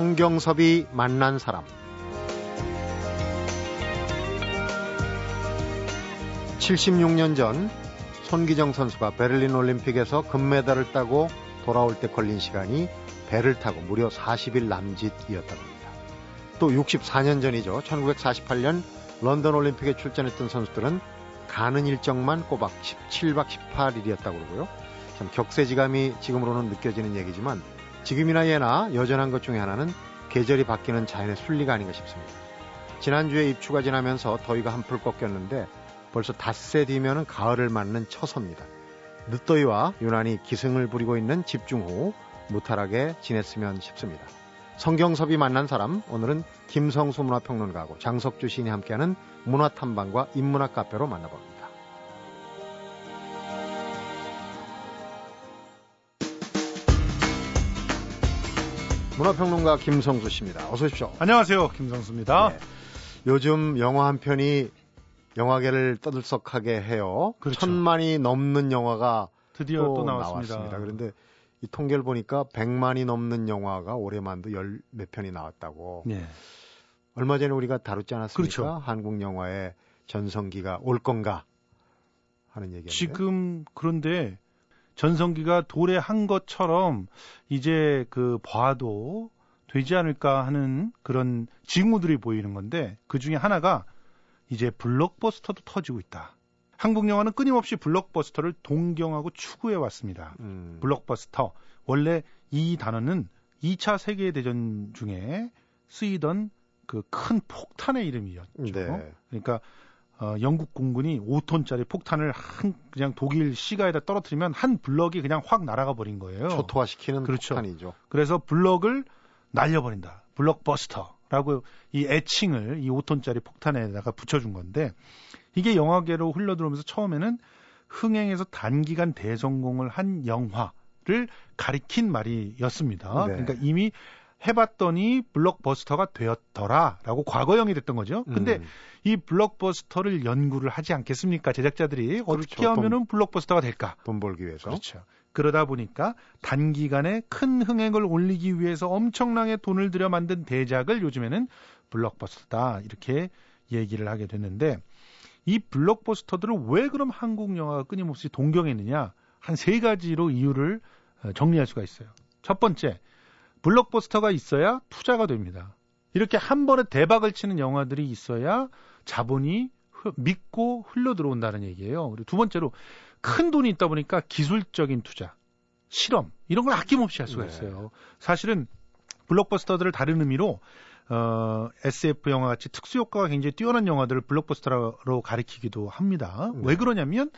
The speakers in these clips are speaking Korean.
성경섭이 만난 사람 (76년) 전 손기정 선수가 베를린 올림픽에서 금메달을 따고 돌아올 때 걸린 시간이 배를 타고 무려 40일 남짓이었다고 합니다. 또 64년 전이죠. 1948년 런던 올림픽에 출전했던 선수들은 가는 일정만 꼬박 17박 18일이었다고 그러고요. 참 격세지감이 지금으로는 느껴지는 얘기지만 지금이나 예나 여전한 것 중에 하나는 계절이 바뀌는 자연의 순리가 아닌가 싶습니다. 지난주에 입추가 지나면서 더위가 한풀 꺾였는데 벌써 닷새 뒤면은 가을을 맞는 처서입니다. 늦더위와 유난히 기승을 부리고 있는 집중호 무탈하게 지냈으면 싶습니다. 성경섭이 만난 사람 오늘은 김성수 문화평론가하고 장석주 시인이 함께하는 문화탐방과 인문학 카페로 만나봅니다. 문화평론가 김성수 씨입니다. 어서 오십시오. 안녕하세요. 김성수입니다. 네. 요즘 영화 한 편이 영화계를 떠들썩하게 해요. 그렇죠. 천만이 넘는 영화가 드디어 또, 또 나왔습니다. 나왔습니다. 그런데 이 통계를 보니까 100만이 넘는 영화가 올해만도 열 몇 편이 나왔다고. 네. 얼마 전에 우리가 다뤘지 않았습니까? 그렇죠. 한국 영화의 전성기가 올 건가 하는 얘기인데. 지금 그런데 전성기가 도래한 것처럼 이제 그 봐도 되지 않을까 하는 그런 징후들이 보이는 건데 그 중에 하나가 이제 블록버스터도 터지고 있다. 한국 영화는 끊임없이 블록버스터를 동경하고 추구해 왔습니다. 음. 블록버스터 원래 이 단어는 2차 세계 대전 중에 쓰이던 그 큰 폭탄의 이름이었죠. 네. 그러니까 어, 영국 공군이 5톤짜리 폭탄을 한 그냥 독일 시가에다 떨어뜨리면 한 블럭이 그냥 확 날아가 버린 거예요. 초토화시키는 그렇죠. 폭탄이죠. 그래서 블럭을 날려버린다. 블록버스터. 라고 이 애칭을 이 5톤짜리 폭탄에다가 붙여준 건데 이게 영화계로 흘러들어오면서 처음에는 흥행에서 단기간 대성공을 한 영화를 가리킨 말이었습니다. 네. 그러니까 이미 해봤더니 블록버스터가 되었더라라고 과거형이 됐던 거죠. 근데 음. 이 블록버스터를 연구를 하지 않겠습니까? 제작자들이 그렇죠. 어떻게 하면은 돈, 블록버스터가 될까? 돈 벌기 위해서. 그렇죠. 그러다 보니까 단기간에 큰 흥행을 올리기 위해서 엄청나게 돈을 들여 만든 대작을 요즘에는 블록버스터다 이렇게 얘기를 하게 됐는데 이 블록버스터들을 왜 그럼 한국 영화가 끊임없이 동경했느냐 한 세 가지로 이유를 어, 정리할 수가 있어요. 첫 번째 블록버스터가 있어야 투자가 됩니다. 이렇게 한 번에 대박을 치는 영화들이 있어야 자본이 믿고 흘러 들어온다는 얘기예요. 그리고 두 번째로 큰 돈이 있다 보니까 기술적인 투자, 실험 이런 걸 아낌없이 할 수가 네. 있어요. 네. 사실은 블록버스터들을 다른 의미로 어, SF 영화 같이 특수 효과가 굉장히 뛰어난 영화들을 블록버스터로 가리키기도 합니다. 네. 왜 그러냐면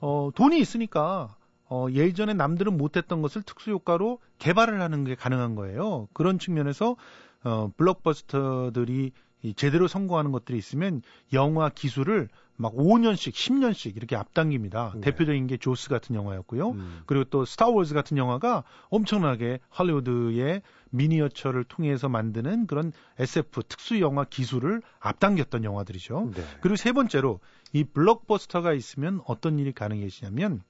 어, 돈이 있으니까 어, 예전에 남들은 못했던 것을 특수 효과로 개발을 하는 게 가능한 거예요. 그런 측면에서 어, 블록버스터들이 이 제대로 성공하는 것들이 있으면 영화 기술을 막 5년씩, 10년씩 이렇게 앞당깁니다. 네. 대표적인 게 조스 같은 영화였고요. 음. 그리고 또 스타워즈 같은 영화가 엄청나게 할리우드의 미니어처를 통해서 만드는 그런 SF 특수 영화 기술을 앞당겼던 영화들이죠. 네. 그리고 세 번째로 이 블록버스터가 있으면 어떤 일이 가능해지냐면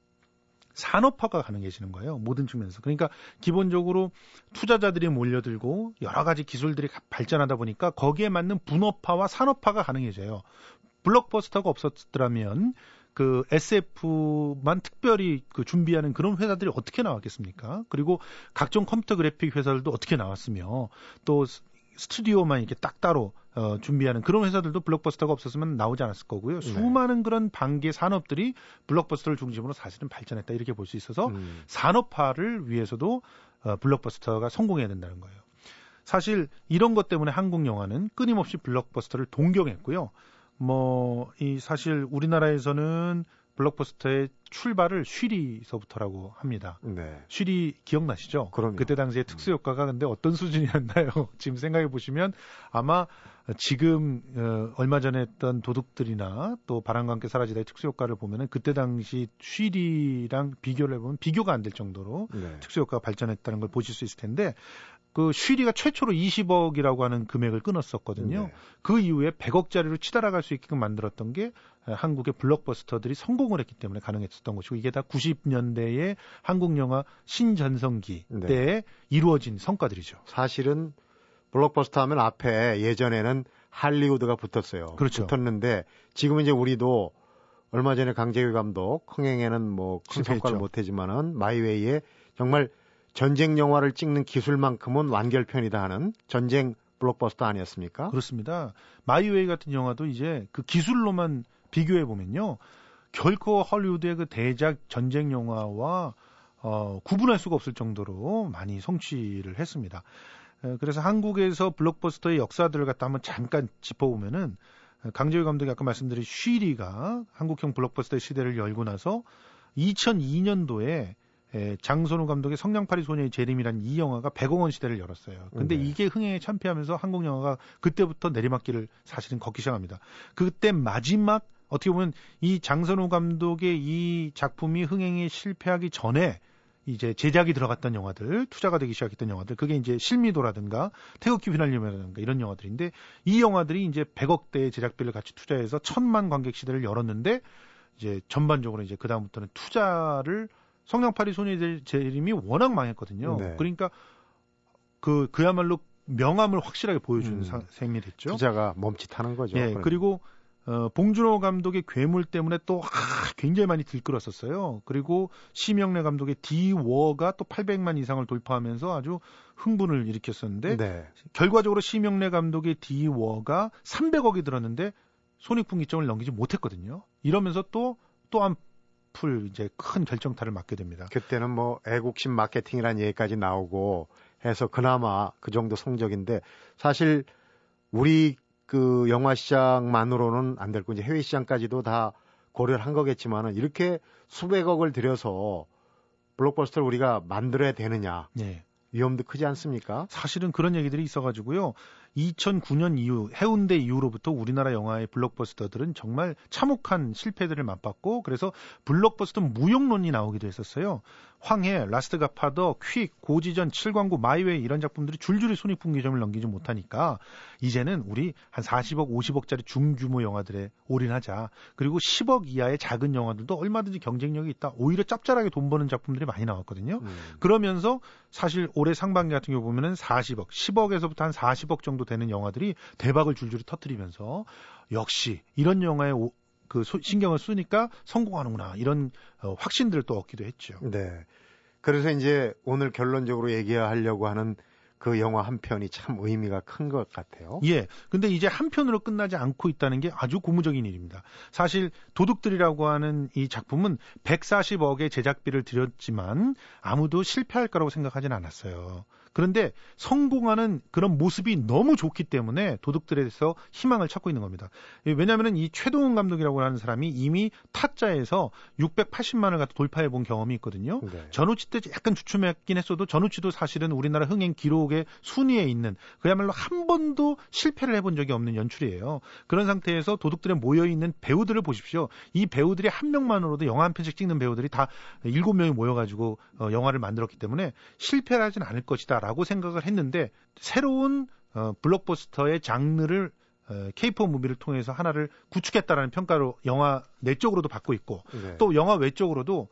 산업화가 가능해지는 거예요. 모든 측면에서. 그러니까 기본적으로 투자자들이 몰려들고 여러 가지 기술들이 발전하다 보니까 거기에 맞는 분업화와 산업화가 가능해져요. 블록버스터가 없었더라면 그 SF만 특별히 그 준비하는 그런 회사들이 어떻게 나왔겠습니까? 그리고 각종 컴퓨터 그래픽 회사들도 어떻게 나왔으며 또 스튜디오만 이렇게 딱 따로 어, 준비하는 그런 회사들도 블록버스터가 없었으면 나오지 않았을 거고요. 네. 수많은 그런 반개 산업들이 블록버스터를 중심으로 사실은 발전했다 이렇게 볼 수 있어서 음. 산업화를 위해서도 어, 블록버스터가 성공해야 된다는 거예요. 사실 이런 것 때문에 한국 영화는 끊임없이 블록버스터를 동경했고요. 뭐, 이 사실 우리나라에서는 블록버스터의 출발을 쉬리서부터라고 합니다. 네. 쉬리 기억나시죠? 그럼요. 그때 당시에 특수 효과가 근데 어떤 수준이었나요? 지금 생각해 보시면 아마 지금 어, 얼마 전에 했던 도둑들이나 또 바람과 함께 사라지다의 특수 효과를 보면은 그때 당시 쉬리랑 비교를 해보면 비교가 안 될 정도로 네. 특수 효과가 발전했다는 걸 보실 수 있을 텐데 그 쉬리가 최초로 20억이라고 하는 금액을 끊었었거든요. 네. 그 이후에 100억짜리로 치달아갈 수 있게끔 만들었던 게 한국의 블록버스터들이 성공을 했기 때문에 가능했었던 것이고 이게 다 90년대의 한국 영화 신전성기 네. 때에 이루어진 성과들이죠. 사실은 블록버스터 하면 앞에 예전에는 할리우드가 붙었어요. 그렇죠. 붙었는데 지금은 이제 우리도 얼마 전에 강재규 감독 흥행에는 뭐큰 성과를 못하지만은 마이웨이에 정말 전쟁 영화를 찍는 기술만큼은 완결편이다 하는 전쟁 블록버스터 아니었습니까? 그렇습니다. 마이웨이 같은 영화도 이제 그 기술로만 비교해 보면요. 결코 헐리우드의 그 대작 전쟁 영화와 어, 구분할 수가 없을 정도로 많이 성취를 했습니다. 그래서 한국에서 블록버스터의 역사들을 갖다 한번 잠깐 짚어보면은 강재규 감독이 아까 말씀드린 쉬리가 한국형 블록버스터의 시대를 열고 나서 2002년도에 장선우 감독의 성냥팔이 소녀의 재림이란 이 영화가 100억 원 시대를 열었어요. 근데 네. 이게 흥행에 참패하면서 한국 영화가 그때부터 내리막길을 사실은 걷기 시작합니다. 그때 마지막 어떻게 보면 이 장선우 감독의 이 작품이 흥행에 실패하기 전에 이제 제작이 들어갔던 영화들, 투자가 되기 시작했던 영화들, 그게 이제 실미도라든가 태극기 휘날리며라든가 이런 영화들인데 이 영화들이 이제 100억대의 제작비를 같이 투자해서 천만 관객 시대를 열었는데 이제 전반적으로 이제 그 다음부터는 투자를 성냥팔이 소녀의 재림이 워낙 망했거든요. 네. 그러니까 그 그야말로 명암을 확실하게 보여주는 음. 셈이 됐죠. 투자가 멈칫하는 거죠. 예, 그러니까. 그리고 어, 봉준호 감독의 괴물 때문에 또 아, 굉장히 많이 들끓었었어요. 그리고 심영래 감독의 디워가 또 800만 이상을 돌파하면서 아주 흥분을 일으켰었는데 네. 결과적으로 심영래 감독의 디워가 300억이 들었는데 손익분기점을 넘기지 못했거든요. 이러면서 또 또한 풀 이제 큰 결정타를 맞게 됩니다. 그때는 뭐 애국심 마케팅이라는 얘기까지 나오고 해서 그나마 그 정도 성적인데 사실 우리 그 영화 시장만으로는 안될거 이제 해외 시장까지도 다 고려를 한 거겠지만은 이렇게 수백억을 들여서 블록버스터를 우리가 만들어야 되느냐. 네. 위험도 크지 않습니까? 사실은 그런 얘기들이 있어가지고요. 2009년 이후 해운대 이후로부터 우리나라 영화의 블록버스터들은 정말 참혹한 실패들을 맛봤고 그래서 블록버스터 무용론이 나오기도 했었어요. 황해, 라스트 갓파더, 퀵, 고지전, 칠광구, 마이웨이 이런 작품들이 줄줄이 손익분기점을 넘기지 못하니까 이제는 우리 한 40억, 50억짜리 중규모 영화들에 올인하자. 그리고 10억 이하의 작은 영화들도 얼마든지 경쟁력이 있다. 오히려 짭짤하게 돈 버는 작품들이 많이 나왔거든요. 음. 그러면서 사실 올해 상반기 같은 경우 보면은 40억, 10억에서부터 한 40억 정도 되는 영화들이 대박을 줄줄이 터뜨리면서 역시 이런 영화에 오, 그 소, 신경을 쓰니까 성공하는구나 이런 어, 확신들을 또 얻기도 했죠. 네. 그래서 이제 오늘 결론적으로 얘기하려고 하는 그 영화 한 편이 참 의미가 큰 것 같아요. 예. 근데 이제 한 편으로 끝나지 않고 있다는 게 아주 고무적인 일입니다. 사실 도둑들이라고 하는 이 작품은 140억의 제작비를 들였지만 아무도 실패할 거라고 생각하진 않았어요. 그런데 성공하는 그런 모습이 너무 좋기 때문에 도둑들에서 희망을 찾고 있는 겁니다. 왜냐하면 이 최동훈 감독이라고 하는 사람이 이미 타짜에서 680만을 갖다 돌파해 본 경험이 있거든요. 네. 전우치 때 약간 주춤했긴 했어도 전우치도 사실은 우리나라 흥행 기록의 순위에 있는 그야말로 한 번도 실패를 해본 적이 없는 연출이에요. 그런 상태에서 도둑들에 모여 있는 배우들을 보십시오. 이 배우들이 한 명만으로도 영화 한 편씩 찍는 배우들이 다 일곱 명이 모여가지고 어, 영화를 만들었기 때문에 실패를 하진 않을 것이다. 라고 생각을 했는데 새로운 어, 블록버스터의 장르를 어, caper movie를 통해서 하나를 구축했다라는 평가로 영화 내적으로도 받고 있고 네. 또 영화 외적으로도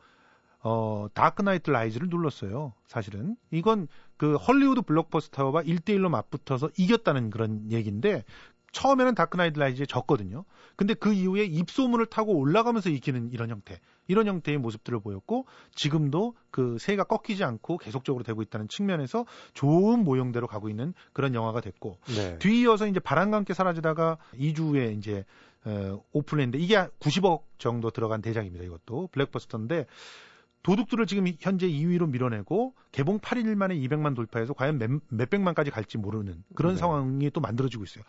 어, 다크 나이트 라이즈를 눌렀어요. 사실은. 이건 그 헐리우드 블록버스터와 1대1로 맞붙어서 이겼다는 그런 얘기인데 처음에는 다크나이트 라이즈에 졌거든요. 근데 그 이후에 입소문을 타고 올라가면서 이기는 이런 형태, 이런 형태의 모습들을 보였고 지금도 그 세가 꺾이지 않고 계속적으로 되고 있다는 측면에서 좋은 모형대로 가고 있는 그런 영화가 됐고 네. 뒤이어서 이제 바람과 함께 사라지다가 2주에 이제 어, 오픈했는데 이게 90억 정도 들어간 대작입니다. 이것도 블랙버스터인데 도둑들을 지금 현재 2위로 밀어내고 개봉 8일 만에 200만 돌파해서 과연 몇, 몇백만까지 갈지 모르는 그런 네. 상황이 또 만들어지고 있어요.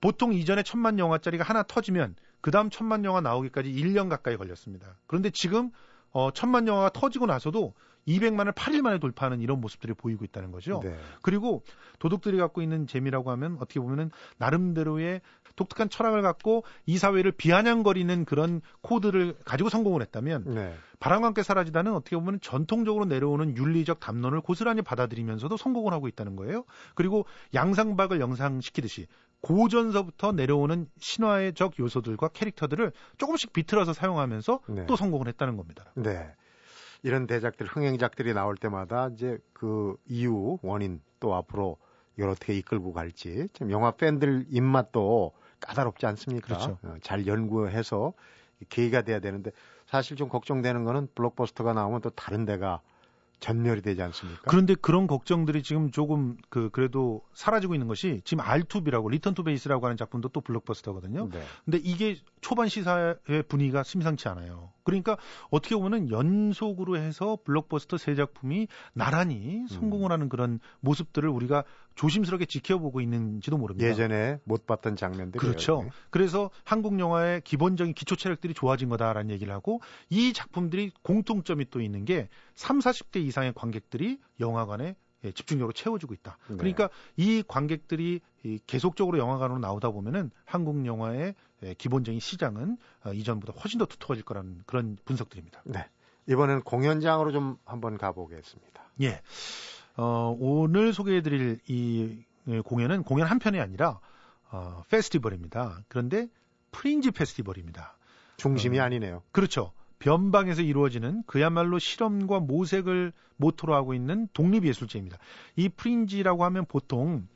보통 이전에 천만 영화짜리가 하나 터지면 그 다음 천만 영화 나오기까지 1년 가까이 걸렸습니다. 그런데 지금 어, 천만 영화가 터지고 나서도 200만을 8일 만에 돌파하는 이런 모습들이 보이고 있다는 거죠. 네. 그리고 도둑들이 갖고 있는 재미라고 하면 어떻게 보면은 나름대로의 독특한 철학을 갖고 이 사회를 비아냥거리는 그런 코드를 가지고 성공을 했다면 네. 바람과 함께 사라지다는 어떻게 보면 전통적으로 내려오는 윤리적 담론을 고스란히 받아들이면서도 성공을 하고 있다는 거예요. 그리고 양상박을 영상시키듯이 고전서부터 내려오는 신화적 요소들과 캐릭터들을 조금씩 비틀어서 사용하면서 네. 또 성공을 했다는 겁니다. 네. 이런 대작들, 흥행작들이 나올 때마다 이제 그 이유, 원인 또 앞으로 이걸 어떻게 이끌고 갈지 좀 영화 팬들 입맛도 까다롭지 않습니까? 그렇죠. 어, 잘 연구해서 계기가 돼야 되는데 사실 좀 걱정되는 거는 블록버스터가 나오면 또 다른 데가 전멸이 되지 않습니까? 그런데 그런 걱정들이 지금 조금 그 그래도 사라지고 있는 것이 지금 R2B라고 Return to Base라고 하는 작품도 또 블록버스터거든요. 네. 근데 이게 초반 시사회 분위기가 심상치 않아요. 그러니까 어떻게 보면은 연속으로 해서 블록버스터 세 작품이 나란히 성공을 음. 하는 그런 모습들을 우리가 조심스럽게 지켜보고 있는지도 모릅니다. 예전에 못 봤던 장면들이 그렇죠. 그래서 한국 영화의 기본적인 기초 체력들이 좋아진 거다라는 얘기를 하고 이 작품들이 공통점이 또 있는 게 3, 40대 이상의 관객들이 영화관에 예, 집중적으로 채워주고 있다. 네. 그러니까 이 관객들이 이 계속적으로 영화관으로 나오다 보면은 한국 영화의 예, 기본적인 시장은 어, 이전보다 훨씬 더 두터워질 거라는 그런 분석들입니다. 네. 이번엔 공연장으로 좀 한번 가보겠습니다. 예. 어, 오늘 소개해드릴 이 예, 공연은 공연 한 편이 아니라 어, 페스티벌입니다. 그런데 프린지 페스티벌입니다. 중심이 어. 아니네요. 그렇죠. 변방에서 이루어지는 그야말로 실험과 모색을 모토로 하고 있는 독립예술제입니다. 이 프린지라고 하면 보통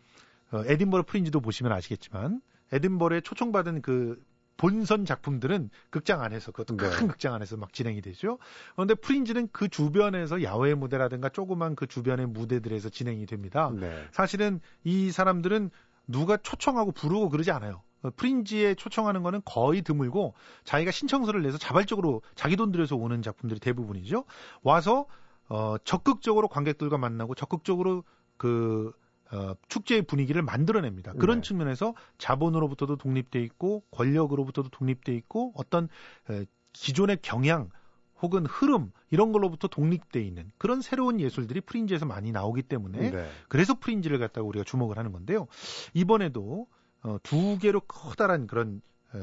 어, 에딘버러 프린지도 보시면 아시겠지만 에딘버러에 초청받은 그 본선 작품들은 극장 안에서 그것도 큰 네. 극장 안에서 막 진행이 되죠. 그런데 프린지는 그 주변에서 야외 무대라든가 조그만 그 주변의 무대들에서 진행이 됩니다. 네. 사실은 이 사람들은 누가 초청하고 부르고 그러지 않아요. 어, 프린지에 초청하는 거는 거의 드물고 자기가 신청서를 내서 자발적으로 자기 돈 들여서 오는 작품들이 대부분이죠. 와서 어, 적극적으로 관객들과 만나고 적극적으로 그 어, 축제의 분위기를 만들어냅니다. 그런 네. 측면에서 자본으로부터도 독립돼 있고 권력으로부터도 독립돼 있고 어떤 에, 기존의 경향 혹은 흐름 이런 걸로부터 독립돼 있는 그런 새로운 예술들이 프린지에서 많이 나오기 때문에 네. 그래서 프린지를 갖다가 우리가 주목을 하는 건데요. 이번에도 어, 두 개로 커다란 그런 에,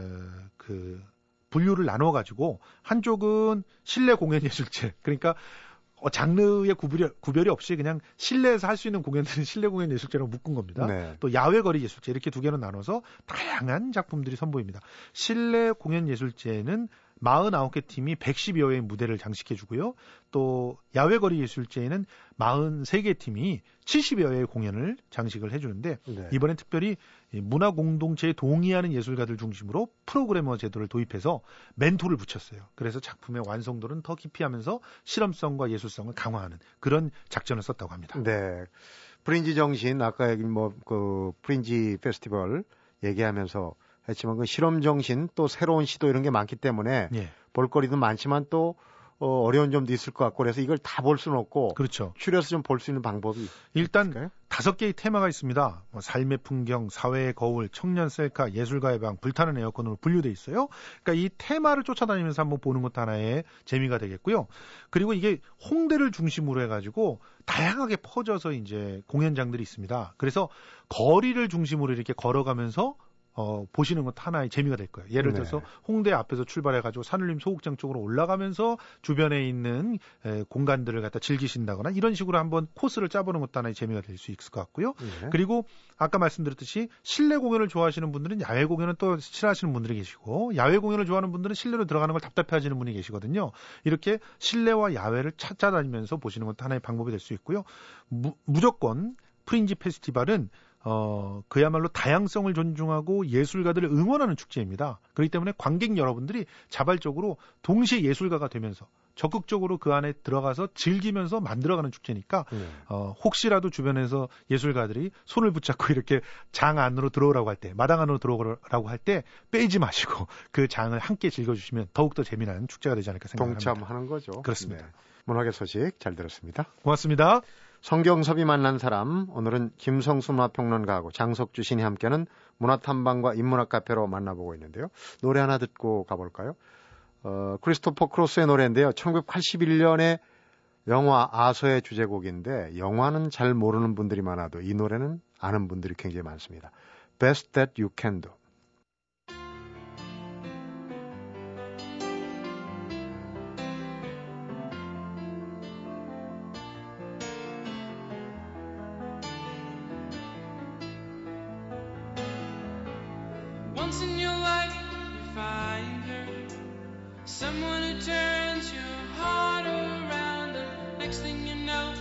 그 분류를 나눠 가지고 한쪽은 실내 공연 예술제 그러니까 어, 장르의 구별이, 구별이 없이 그냥 실내에서 할 수 있는 공연들은 실내 공연 예술제라고 묶은 겁니다. 네. 또 야외 거리 예술제 이렇게 두 개로 나눠서 다양한 작품들이 선보입니다. 실내 공연 예술제는 49개 팀이 110여 회의 무대를 장식해 주고요. 또 야외 거리 예술제에는 43개 팀이 70여 회의 공연을 장식을 해 주는데 네. 이번엔 특별히 이 문화 공동체에 동의하는 예술가들 중심으로 프로그래머 제도를 도입해서 멘토를 붙였어요. 그래서 작품의 완성도는 더 깊이 하면서 실험성과 예술성을 강화하는 그런 작전을 썼다고 합니다. 네. 프린지 정신 아까 얘기 뭐그 프린지 페스티벌 얘기하면서 했지만 그 실험 정신 또 새로운 시도 이런 게 많기 때문에 예. 볼거리도 많지만 또 어, 어려운 점도 있을 것 같고 그래서 이걸 다 볼 수는 없고 그렇죠. 추려서 좀 볼 수 있는 방법이 일단 있을까요? 다섯 개의 테마가 있습니다. 뭐 삶의 풍경, 사회의 거울, 청년 셀카, 예술가의 방, 불타는 에어컨으로 분류돼 있어요. 그러니까 이 테마를 쫓아다니면서 한번 보는 것도 하나의 재미가 되겠고요. 그리고 이게 홍대를 중심으로 해가지고 다양하게 퍼져서 이제 공연장들이 있습니다. 그래서 거리를 중심으로 이렇게 걸어가면서 어, 보시는 것도 하나의 재미가 될 거예요. 예를 네. 들어서 홍대 앞에서 출발해가지고 산울림 소극장 쪽으로 올라가면서 주변에 있는 에, 공간들을 갖다 즐기신다거나 이런 식으로 한번 코스를 짜보는 것도 하나의 재미가 될 수 있을 것 같고요. 네. 그리고 아까 말씀드렸듯이 실내 공연을 좋아하시는 분들은 야외 공연은 또 싫어하시는 분들이 계시고 야외 공연을 좋아하는 분들은 실내로 들어가는 걸 답답해하시는 분이 계시거든요. 이렇게 실내와 야외를 찾아다니면서 보시는 것도 하나의 방법이 될 수 있고요. 무, 무조건 프린지 페스티벌은 어, 그야말로 다양성을 존중하고 예술가들을 응원하는 축제입니다. 그렇기 때문에 관객 여러분들이 자발적으로 동시에 예술가가 되면서 적극적으로 그 안에 들어가서 즐기면서 만들어가는 축제니까 네. 어, 혹시라도 주변에서 예술가들이 손을 붙잡고 이렇게 장 안으로 들어오라고 할 때, 마당 안으로 들어오라고 할 때 빼지 마시고 그 장을 함께 즐겨주시면 더욱더 재미난 축제가 되지 않을까 생각합니다. 동참하는 거죠. 그렇습니다. 네. 문학의 소식 잘 들었습니다. 고맙습니다. 성경섭이 만난 사람 오늘은 김성수 문화평론가하고 장석주 신이 함께하는 문화탐방과 인문학 카페로 만나보고 있는데요. 노래 하나 듣고 가볼까요? 어, 크리스토퍼 크로스의 노래인데요. 1981년에 영화 아서의 주제곡인데 영화는 잘 모르는 분들이 많아도 이 노래는 아는 분들이 굉장히 많습니다. Best That You Can Do. Once in your life, you find her. Someone who turns your heart around, and next thing you know,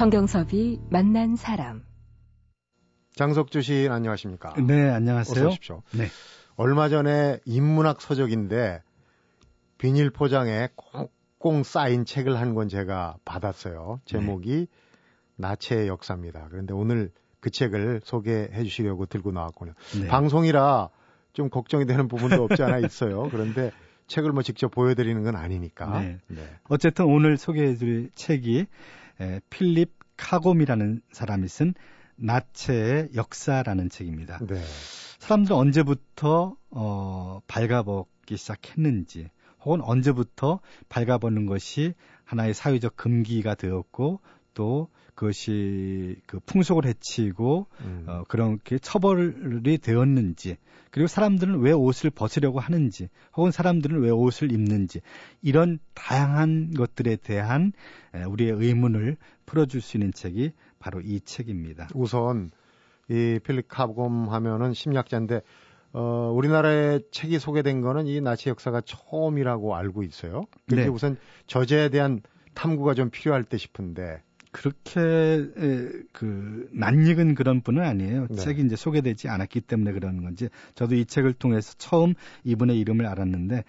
성경섭이 만난 사람. 장석주 시인 안녕하십니까? 네, 안녕하세요. 어서 오십시오. 네. 얼마 전에 인문학 서적인데 비닐 포장에 꽁꽁 쌓인 책을 한 권 제가 받았어요. 제목이 나체의 역사입니다. 그런데 오늘 그 책을 소개해 주시려고 들고 나왔군요. 네. 방송이라 좀 걱정이 되는 부분도 없지 않아 있어요. 그런데 책을 뭐 직접 보여드리는 건 아니니까. 네. 어쨌든 오늘 소개해드릴 책이 에, 필립 카곰이라는 사람이 쓴 나체의 역사라는 책입니다. 네. 사람들은 언제부터 어, 발가벗기 시작했는지, 혹은 언제부터 발가벗는 것이 하나의 사회적 금기가 되었고, 또 그것이 그 풍속을 해치고 음. 어, 그렇게 처벌이 되었는지, 그리고 사람들은 왜 옷을 벗으려고 하는지, 혹은 사람들은 왜 옷을 입는지, 이런 다양한 것들에 대한 에, 우리의 의문을 풀어줄 수 있는 책이 바로 이 책입니다. 우선 이 필립 카곰 하면은 심리학자인데 어, 우리나라에 책이 소개된 거는 이 나치 역사가 처음이라고 알고 있어요. 근데 네. 우선 저자에 대한 탐구가 좀 필요할 때 싶은데 그렇게 에, 그 낯익은 그런 분은 아니에요. 네. 책이 이제 소개되지 않았기 때문에 그러는 건지 저도 이 책을 통해서 처음 이분의 이름을 알았는데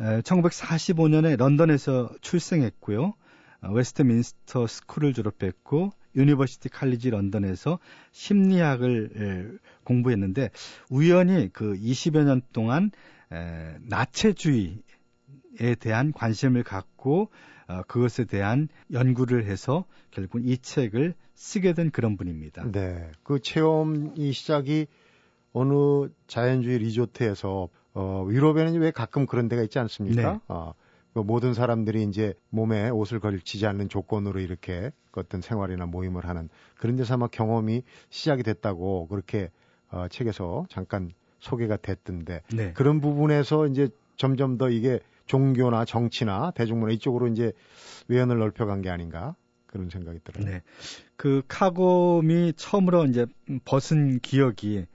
에, 1945년에 런던에서 출생했고요. 어, 웨스트민스터 스쿨을 졸업했고 유니버시티 칼리지 런던에서 심리학을 에, 공부했는데 우연히 그 20여 년 동안 에, 나체주의에 대한 관심을 갖고 어, 그것에 대한 연구를 해서 결국 이 책을 쓰게 된 그런 분입니다. 네. 그 체험이 시작이 어느 자연주의 리조트에서 어, 유럽에는 왜 가끔 그런 데가 있지 않습니까? 네. 어, 그 모든 사람들이 이제 몸에 옷을 걸치지 않는 조건으로 이렇게 그 어떤 생활이나 모임을 하는 그런 데서 아마 경험이 시작이 됐다고 그렇게 어, 책에서 잠깐 소개가 됐던데 네. 그런 부분에서 이제 점점 더 이게 종교나 정치나 대중문화 이쪽으로 이제 외연을 넓혀간 게 아닌가 그런 생각이 들어요. 네. 그 카곰이 처음으로 이제 벗은 기억이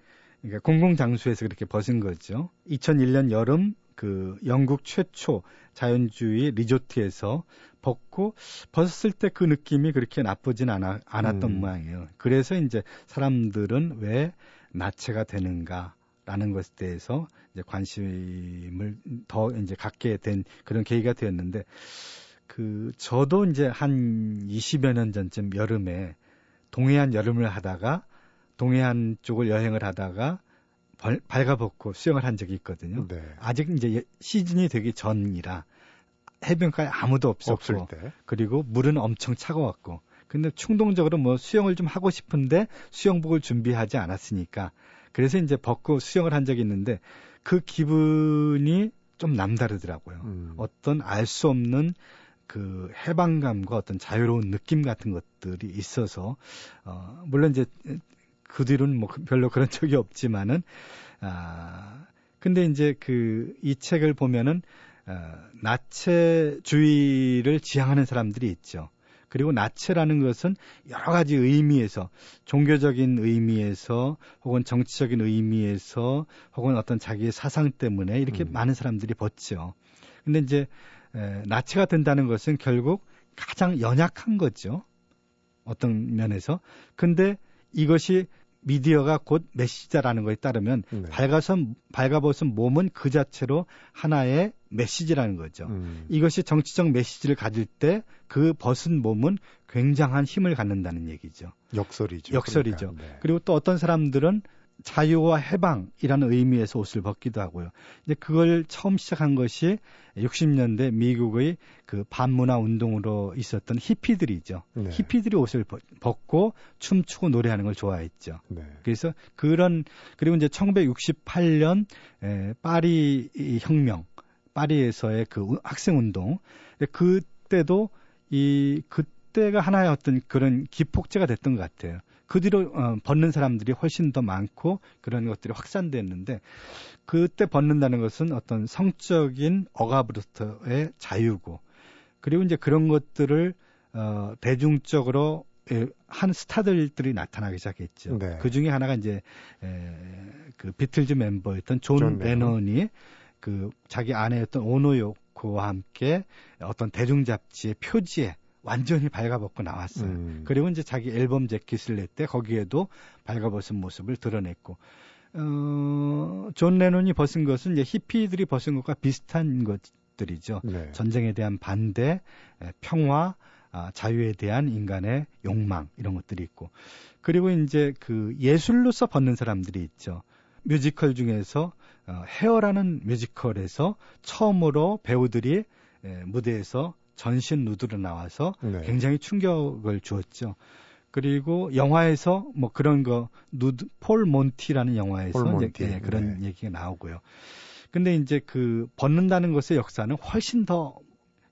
그러니까 공공장소에서 그렇게 벗은 거죠. 2001년 여름 그 영국 최초 자연주의 리조트에서 벗고 벗었을 때 그 느낌이 그렇게 나쁘진 않아, 않았던 음. 모양이에요. 그래서 이제 사람들은 왜 나체가 되는가 라는 것에 대해서 이제 관심을 더 이제 갖게 된 그런 계기가 되었는데 그 저도 이제 한 20여 년 전쯤 여름에 동해안 여름을 하다가 동해안 쪽을 여행을 하다가 벌- 발가벗고 수영을 한 적이 있거든요. 네. 아직 이제 예- 시즌이 되기 전이라 해변가에 아무도 없었고. 그리고 물은 엄청 차가웠고 근데 충동적으로 뭐 수영을 좀 하고 싶은데 수영복을 준비하지 않았으니까 그래서 이제 벗고 수영을 한 적이 있는데 그 기분이 좀 남다르더라고요. 음. 어떤 알 수 없는 그 해방감과 어떤 자유로운 느낌 같은 것들이 있어서 어 물론 이제 그 뒤로는 뭐 별로 그런 적이 없지만은 아 근데 이제 그 이 책을 보면은 어, 나체주의를 지향하는 사람들이 있죠. 그리고 나체라는 것은 여러 가지 의미에서 종교적인 의미에서 혹은 정치적인 의미에서 혹은 어떤 자기의 사상 때문에 이렇게 음. 많은 사람들이 벗죠. 근데 이제 에, 나체가 된다는 것은 결국 가장 연약한 거죠. 어떤 면에서. 근데 이것이 미디어가 곧 메시지라는 것에 따르면 네. 밝아서 밝아벗은 몸은 그 자체로 하나의 메시지라는 거죠. 음. 이것이 정치적 메시지를 가질 때 그 벗은 몸은 굉장한 힘을 갖는다는 얘기죠. 역설이죠. 역설이죠. 그러니까, 네. 그리고 또 어떤 사람들은 자유와 해방이라는 의미에서 옷을 벗기도 하고요. 이제 그걸 처음 시작한 것이 60년대 미국의 그 반문화 운동으로 있었던 히피들이죠. 네. 히피들이 옷을 벗- 벗고 춤추고 노래하는 걸 좋아했죠. 네. 그래서 그런 그리고 이제 1968년 에, 파리 이 혁명, 파리에서의 그 우- 학생 운동, 그때도 이 그때가 하나의 어떤 그런 기폭제가 됐던 것 같아요. 그 뒤로 어, 벗는 사람들이 훨씬 더 많고 그런 것들이 확산됐는데 그때 벗는다는 것은 어떤 성적인 억압으로부터의 자유고 그리고 이제 그런 것들을 어, 대중적으로 예, 한 스타들들이 나타나기 시작했죠. 네. 그 중에 하나가 이제 에, 그 비틀즈 멤버였던 존, 존. 레논이 그 자기 아내였던 오노요코와 함께 어떤 대중 잡지의 표지에 완전히 발가벗고 나왔어요. 음. 그리고 이제 자기 앨범 재킷을 낼때 거기에도 발가벗은 모습을 드러냈고 어, 존 레논이 벗은 것은 이제 히피들이 벗은 것과 비슷한 것들이죠. 네. 전쟁에 대한 반대, 에, 평화, 아, 자유에 대한 인간의 욕망 이런 것들이 있고 그리고 이제 그 예술로서 벗는 사람들이 있죠. 뮤지컬 중에서 어, Hair라는 뮤지컬에서 처음으로 배우들이 에, 무대에서 전신 누드로 나와서 네. 굉장히 충격을 주었죠. 그리고 영화에서 뭐 그런 거 누드 Full Monty라는 영화에서 Full 이제, Monty, 예, 그런 네. 얘기가 나오고요. 근데 이제 그 벗는다는 것의 역사는 훨씬 더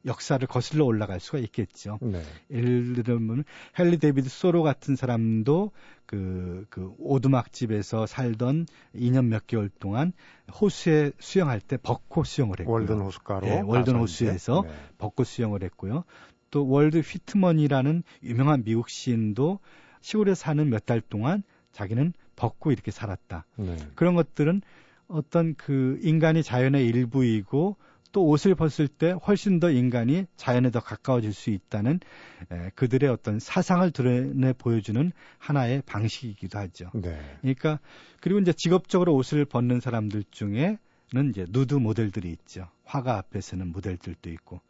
역사를 거슬러 올라갈 수가 있겠죠. 네. 예를 들면 헨리 데이비드 소로 같은 사람도 그, 그 오두막집에서 살던 2년 몇 개월 동안 호수에 수영할 때 벗고 수영을 했고요. 월든 호숫가로 예, 월든 호수에서 네. 벗고 수영을 했고요. 또 월트 휘트먼이라는 유명한 미국 시인도 시골에 사는 몇 달 동안 자기는 벗고 이렇게 살았다. 네. 그런 것들은 어떤 그 인간이 자연의 일부이고 또 옷을 벗을 때 훨씬 더 인간이 자연에 더 가까워질 수 있다는 에, 그들의 어떤 사상을 드러내 보여주는 하나의 방식이기도 하죠. 네. 그러니까 그리고 이제 직업적으로 옷을 벗는 사람들 중에는 이제 누드 모델들이 있죠. 화가 앞에 서는 모델들도 있고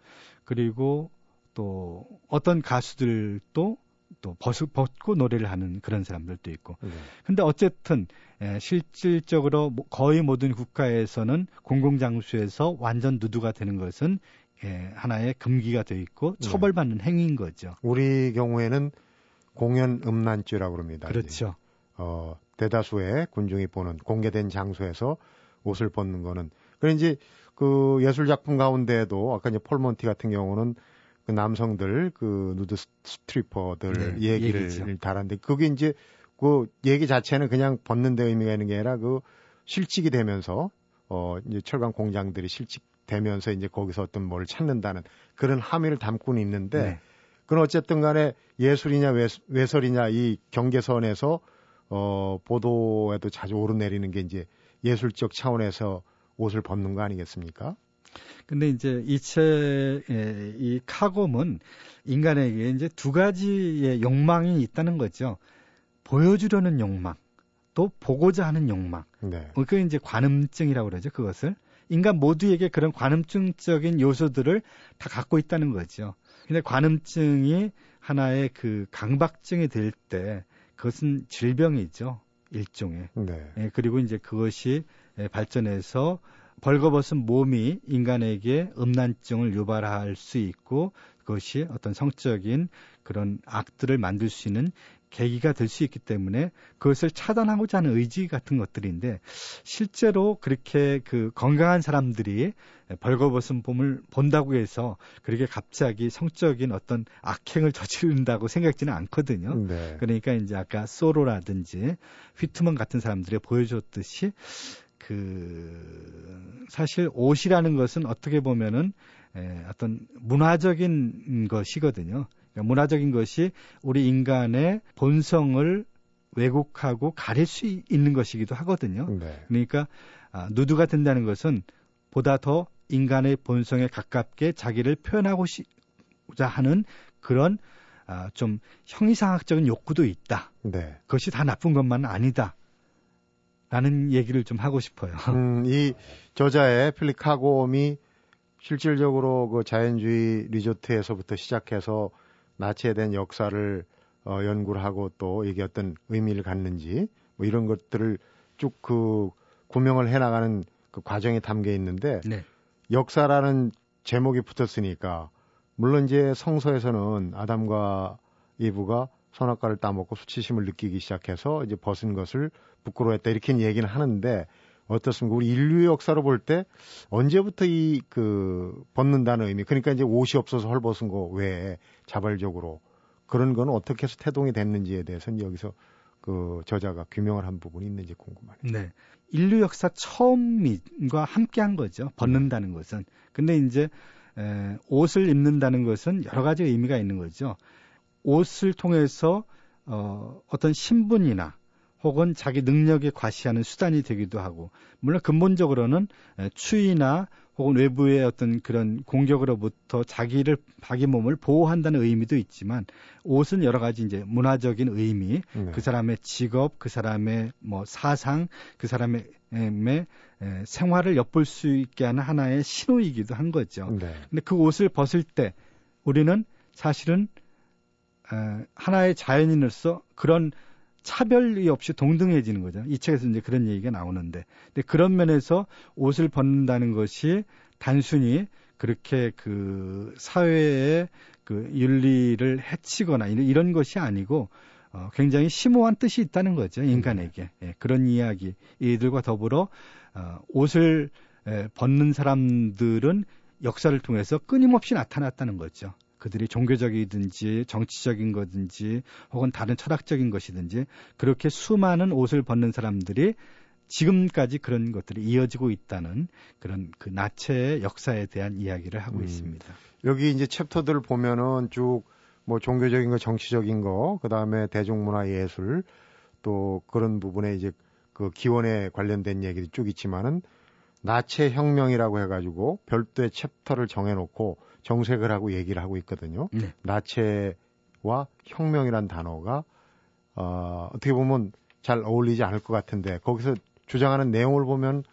그리고 또 어떤 가수들도 또 벗, 벗고 노래를 하는 그런 사람들도 있고 네. 근데 어쨌든 에, 실질적으로 뭐 거의 모든 국가에서는 공공장소에서 완전 누드가 되는 것은 에, 하나의 금기가 되어 있고 네. 처벌받는 행위인 거죠. 우리 경우에는 공연 음란죄라고 그럽니다. 그렇죠. 어, 대다수의 군중이 보는 공개된 장소에서 옷을 벗는 거는 이제 그 예술 작품 가운데에도 아까 이제 Full Monty 같은 경우는 그 남성들 그 누드 스- 스트리퍼들 네, 얘기를 얘기죠. 달았는데 그게 이제 그 얘기 자체는 그냥 벗는 데 의미가 있는 게 아니라 그 실직이 되면서 어 이제 철강 공장들이 실직되면서 이제 거기서 어떤 뭘 찾는다는 그런 함의를 담고는 있는데 네. 그건 어쨌든 간에 예술이냐 외, 외설이냐 이 경계선에서 어 보도에도 자주 오르내리는 게 이제 예술적 차원에서 옷을 벗는 거 아니겠습니까? 근데 이제 이 책의 이 카곰은 인간에게 이제 두 가지의 욕망이 있다는 거죠. 보여주려는 욕망, 또 보고자 하는 욕망. 네. 어, 그게 이제 관음증이라고 그러죠. 그것을 인간 모두에게 그런 관음증적인 요소들을 다 갖고 있다는 거죠. 근데 관음증이 하나의 그 강박증이 될 때 그것은 질병이죠. 일종의. 네. 예, 그리고 이제 그것이 예, 발전해서 벌거벗은 몸이 인간에게 음란증을 유발할 수 있고 그것이 어떤 성적인 그런 악들을 만들 수 있는 계기가 될 수 있기 때문에 그것을 차단하고자 하는 의지 같은 것들인데 실제로 그렇게 그 건강한 사람들이 벌거벗은 봄을 본다고 해서 그렇게 갑자기 성적인 어떤 악행을 저지른다고 생각지는 않거든요. 네. 그러니까 이제 아까 소로라든지 휘트먼 같은 사람들이 보여줬듯이 그 사실 옷이라는 것은 어떻게 보면은 에, 어떤 문화적인 것이거든요. 그러니까 문화적인 것이 우리 인간의 본성을 왜곡하고 가릴 수 이- 있는 것이기도 하거든요. 네. 그러니까 아, 누드가 된다는 것은 보다 더 인간의 본성에 가깝게 자기를 표현하고자 하는 그런 아, 좀 형이상학적인 욕구도 있다. 네. 그것이 다 나쁜 것만은 아니다. 라는 얘기를 좀 하고 싶어요. 음, 이 저자의 카곰이 실질적으로 그 자연주의 리조트에서부터 시작해서 나치에 대한 역사를 어, 연구를 하고 또 이게 어떤 의미를 갖는지 뭐 이런 것들을 쭉 그 구명을 해나가는 그 과정이 담겨 있는데 네. 역사라는 제목이 붙었으니까 물론 이제 성서에서는 아담과 이브가 선악과를 따먹고 수치심을 느끼기 시작해서 이제 벗은 것을 부끄러워했다 이렇게 얘기는 하는데 어떻습니까? 우리 인류 역사로 볼 때 언제부터 이 그 벗는다는 의미 그러니까 이제 옷이 없어서 헐벗은 거 외에 자발적으로 그런 거는 어떻게 해서 태동이 됐는지에 대해서는 여기서 그 저자가 규명을 한 부분이 있는지 궁금하네요. 네. 인류 역사 처음과 함께 한 거죠. 벗는다는 것은. 근데 이제 에, 옷을 입는다는 것은 여러 가지 의미가 있는 거죠. 옷을 통해서 어, 어떤 신분이나 혹은 자기 능력에 과시하는 수단이 되기도 하고 물론 근본적으로는 에, 추위나 혹은 외부의 어떤 그런 공격으로부터 자기를 자기 몸을 보호한다는 의미도 있지만 옷은 여러 가지 이제 문화적인 의미, 네. 그 사람의 직업, 그 사람의 뭐 사상, 그 사람의 에, 에, 생활을 엿볼 수 있게 하는 하나의 신호이기도 한 거죠. 네. 근데 그 옷을 벗을 때 우리는 사실은 에, 하나의 자연인으로서 그런 차별이 없이 동등해지는 거죠. 이 책에서 이제 그런 얘기가 나오는데, 근데 그런 면에서 옷을 벗는다는 것이 단순히 그렇게 그 사회의 그 윤리를 해치거나 이런, 이런 것이 아니고 어, 굉장히 심오한 뜻이 있다는 거죠 인간에게 예, 그런 이야기 이들과 더불어 어, 옷을 에, 벗는 사람들은 역사를 통해서 끊임없이 나타났다는 거죠. 그들이 종교적이든지 정치적인 거든지 혹은 다른 철학적인 것이든지 그렇게 수많은 옷을 벗는 사람들이 지금까지 그런 것들이 이어지고 있다는 그런 그 나체의 역사에 대한 이야기를 하고 음. 있습니다. 여기 이제 챕터들 보면은 쭉 뭐 종교적인 거, 정치적인 거, 그 다음에 대중문화 예술, 또 그런 부분에 이제 그 기원에 관련된 얘기도 쭉 있지만은 나체 혁명이라고 해가지고 별도의 챕터를 정해놓고 정색을 하고 얘기를 하고 있거든요. 네. 나체와 혁명이란 단어가 어, 어떻게 보면 잘 어울리지 않을 것 같은데 거기서 주장하는 내용을 보면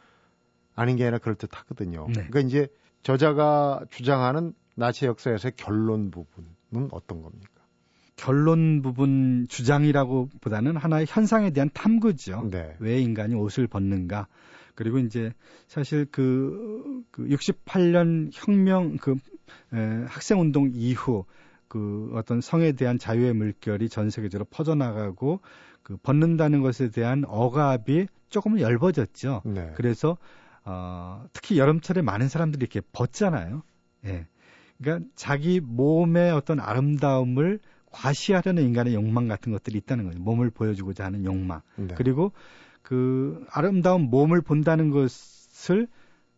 아닌 게 아니라 그럴 듯 하거든요. 네. 그러니까 이제 저자가 주장하는 나치 역사에서의 결론 부분은 어떤 겁니까? 결론 부분 주장이라고 보다는 하나의 현상에 대한 탐구죠. 네. 왜 인간이 옷을 벗는가? 그리고 이제 사실 그, 그 68년 혁명 그 에, 학생 운동 이후 그 어떤 성에 대한 자유의 물결이 전 세계적으로 퍼져나가고 그 벗는다는 것에 대한 억압이 조금은 얇아졌죠. 네. 그래서 어, 특히 여름철에 많은 사람들이 이렇게 벗잖아요. 예. 그러니까 자기 몸의 어떤 아름다움을 과시하려는 인간의 욕망 같은 것들이 있다는 거죠. 몸을 보여주고자 하는 욕망. 네. 그리고 그 아름다운 몸을 본다는 것을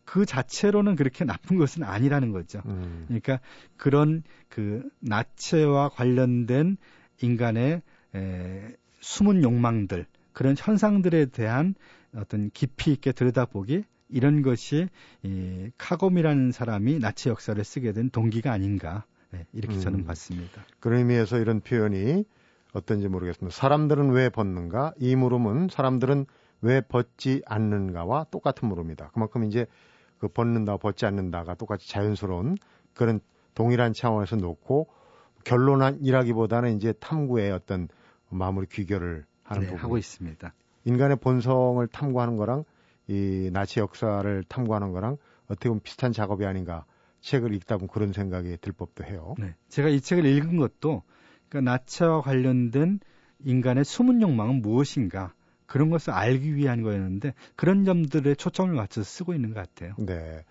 그 자체로는 그렇게 나쁜 것은 아니라는 거죠. 음, 그러니까 그런 그 나체와 관련된 인간의 에, 숨은 욕망들 그런 현상들에 대한 어떤 깊이 있게 들여다보기 이런 것이 이 카곰이라는 사람이 나치 역사를 쓰게 된 동기가 아닌가 네, 이렇게 저는 음. 봤습니다. 그런 의미에서 이런 표현이 어떤지 모르겠습니다. 사람들은 왜 벗는가? 이 물음은 사람들은 왜 벗지 않는가와 똑같은 물음이다. 그만큼 이제 그 벗는다, 벗지 않는다가 똑같이 자연스러운 그런 동일한 차원에서 놓고 결론이라기보다는 이제 탐구의 어떤 마무리 귀결을 하는 네, 부분. 하고 있습니다. 인간의 본성을 탐구하는 거랑 이 나치 역사를 탐구하는 거랑 어떻게 보면 비슷한 작업이 아닌가. 책을 읽다 보면 그런 생각이 들 법도 해요. 네, 제가 이 책을 읽은 것도 그러니까 나체와 관련된 인간의 숨은 욕망은 무엇인가 그런 것을 알기 위한 거였는데 그런 점들에 초점을 맞춰서 쓰고 있는 것 같아요. 네.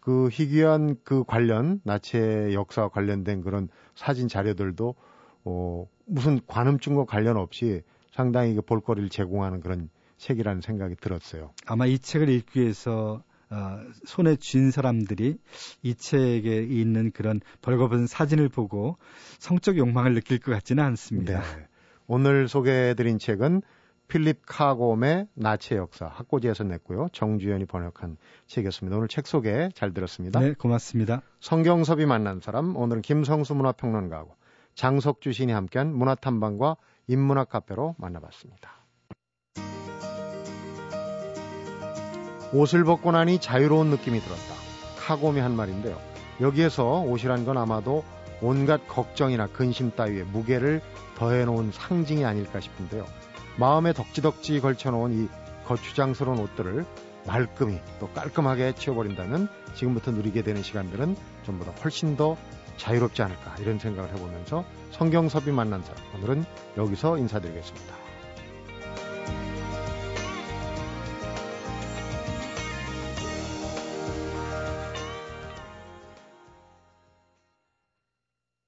그 희귀한 그 관련 나치의 역사와 관련된 그런 사진 자료들도 어 무슨 관음증과 관련 없이 상당히 그 볼거리를 제공하는 그런 책이라는 생각이 들었어요. 아마 이 책을 읽기 위해서 어, 손에 쥔 사람들이 이 책에 있는 그런 벌거벗은 사진을 보고 성적 욕망을 느낄 것 같지는 않습니다. 네. 오늘 소개해드린 책은 필립 카곰의 나치의 역사 학고지에서 냈고요. 정주현이 번역한 책이었습니다. 오늘 책 소개 잘 들었습니다. 네, 고맙습니다. 성경섭이 만난 사람 오늘은 김성수 문화평론가하고 장석주 신이 함께한 문화탐방과 인문학 카페로 만나봤습니다. 옷을 벗고 나니 자유로운 느낌이 들었다. 카곰이 한 말인데요. 여기에서 옷이란 건 아마도 온갖 걱정이나 근심 따위에 무게를 더해놓은 상징이 아닐까 싶은데요. 마음에 덕지덕지 걸쳐놓은 이 거추장스러운 옷들을 말끔히 또 깔끔하게 치워버린다면 지금부터 누리게 되는 시간들은 전보다 훨씬 더 자유롭지 않을까 이런 생각을 해보면서 성경섭이 만난 사람 오늘은 여기서 인사드리겠습니다.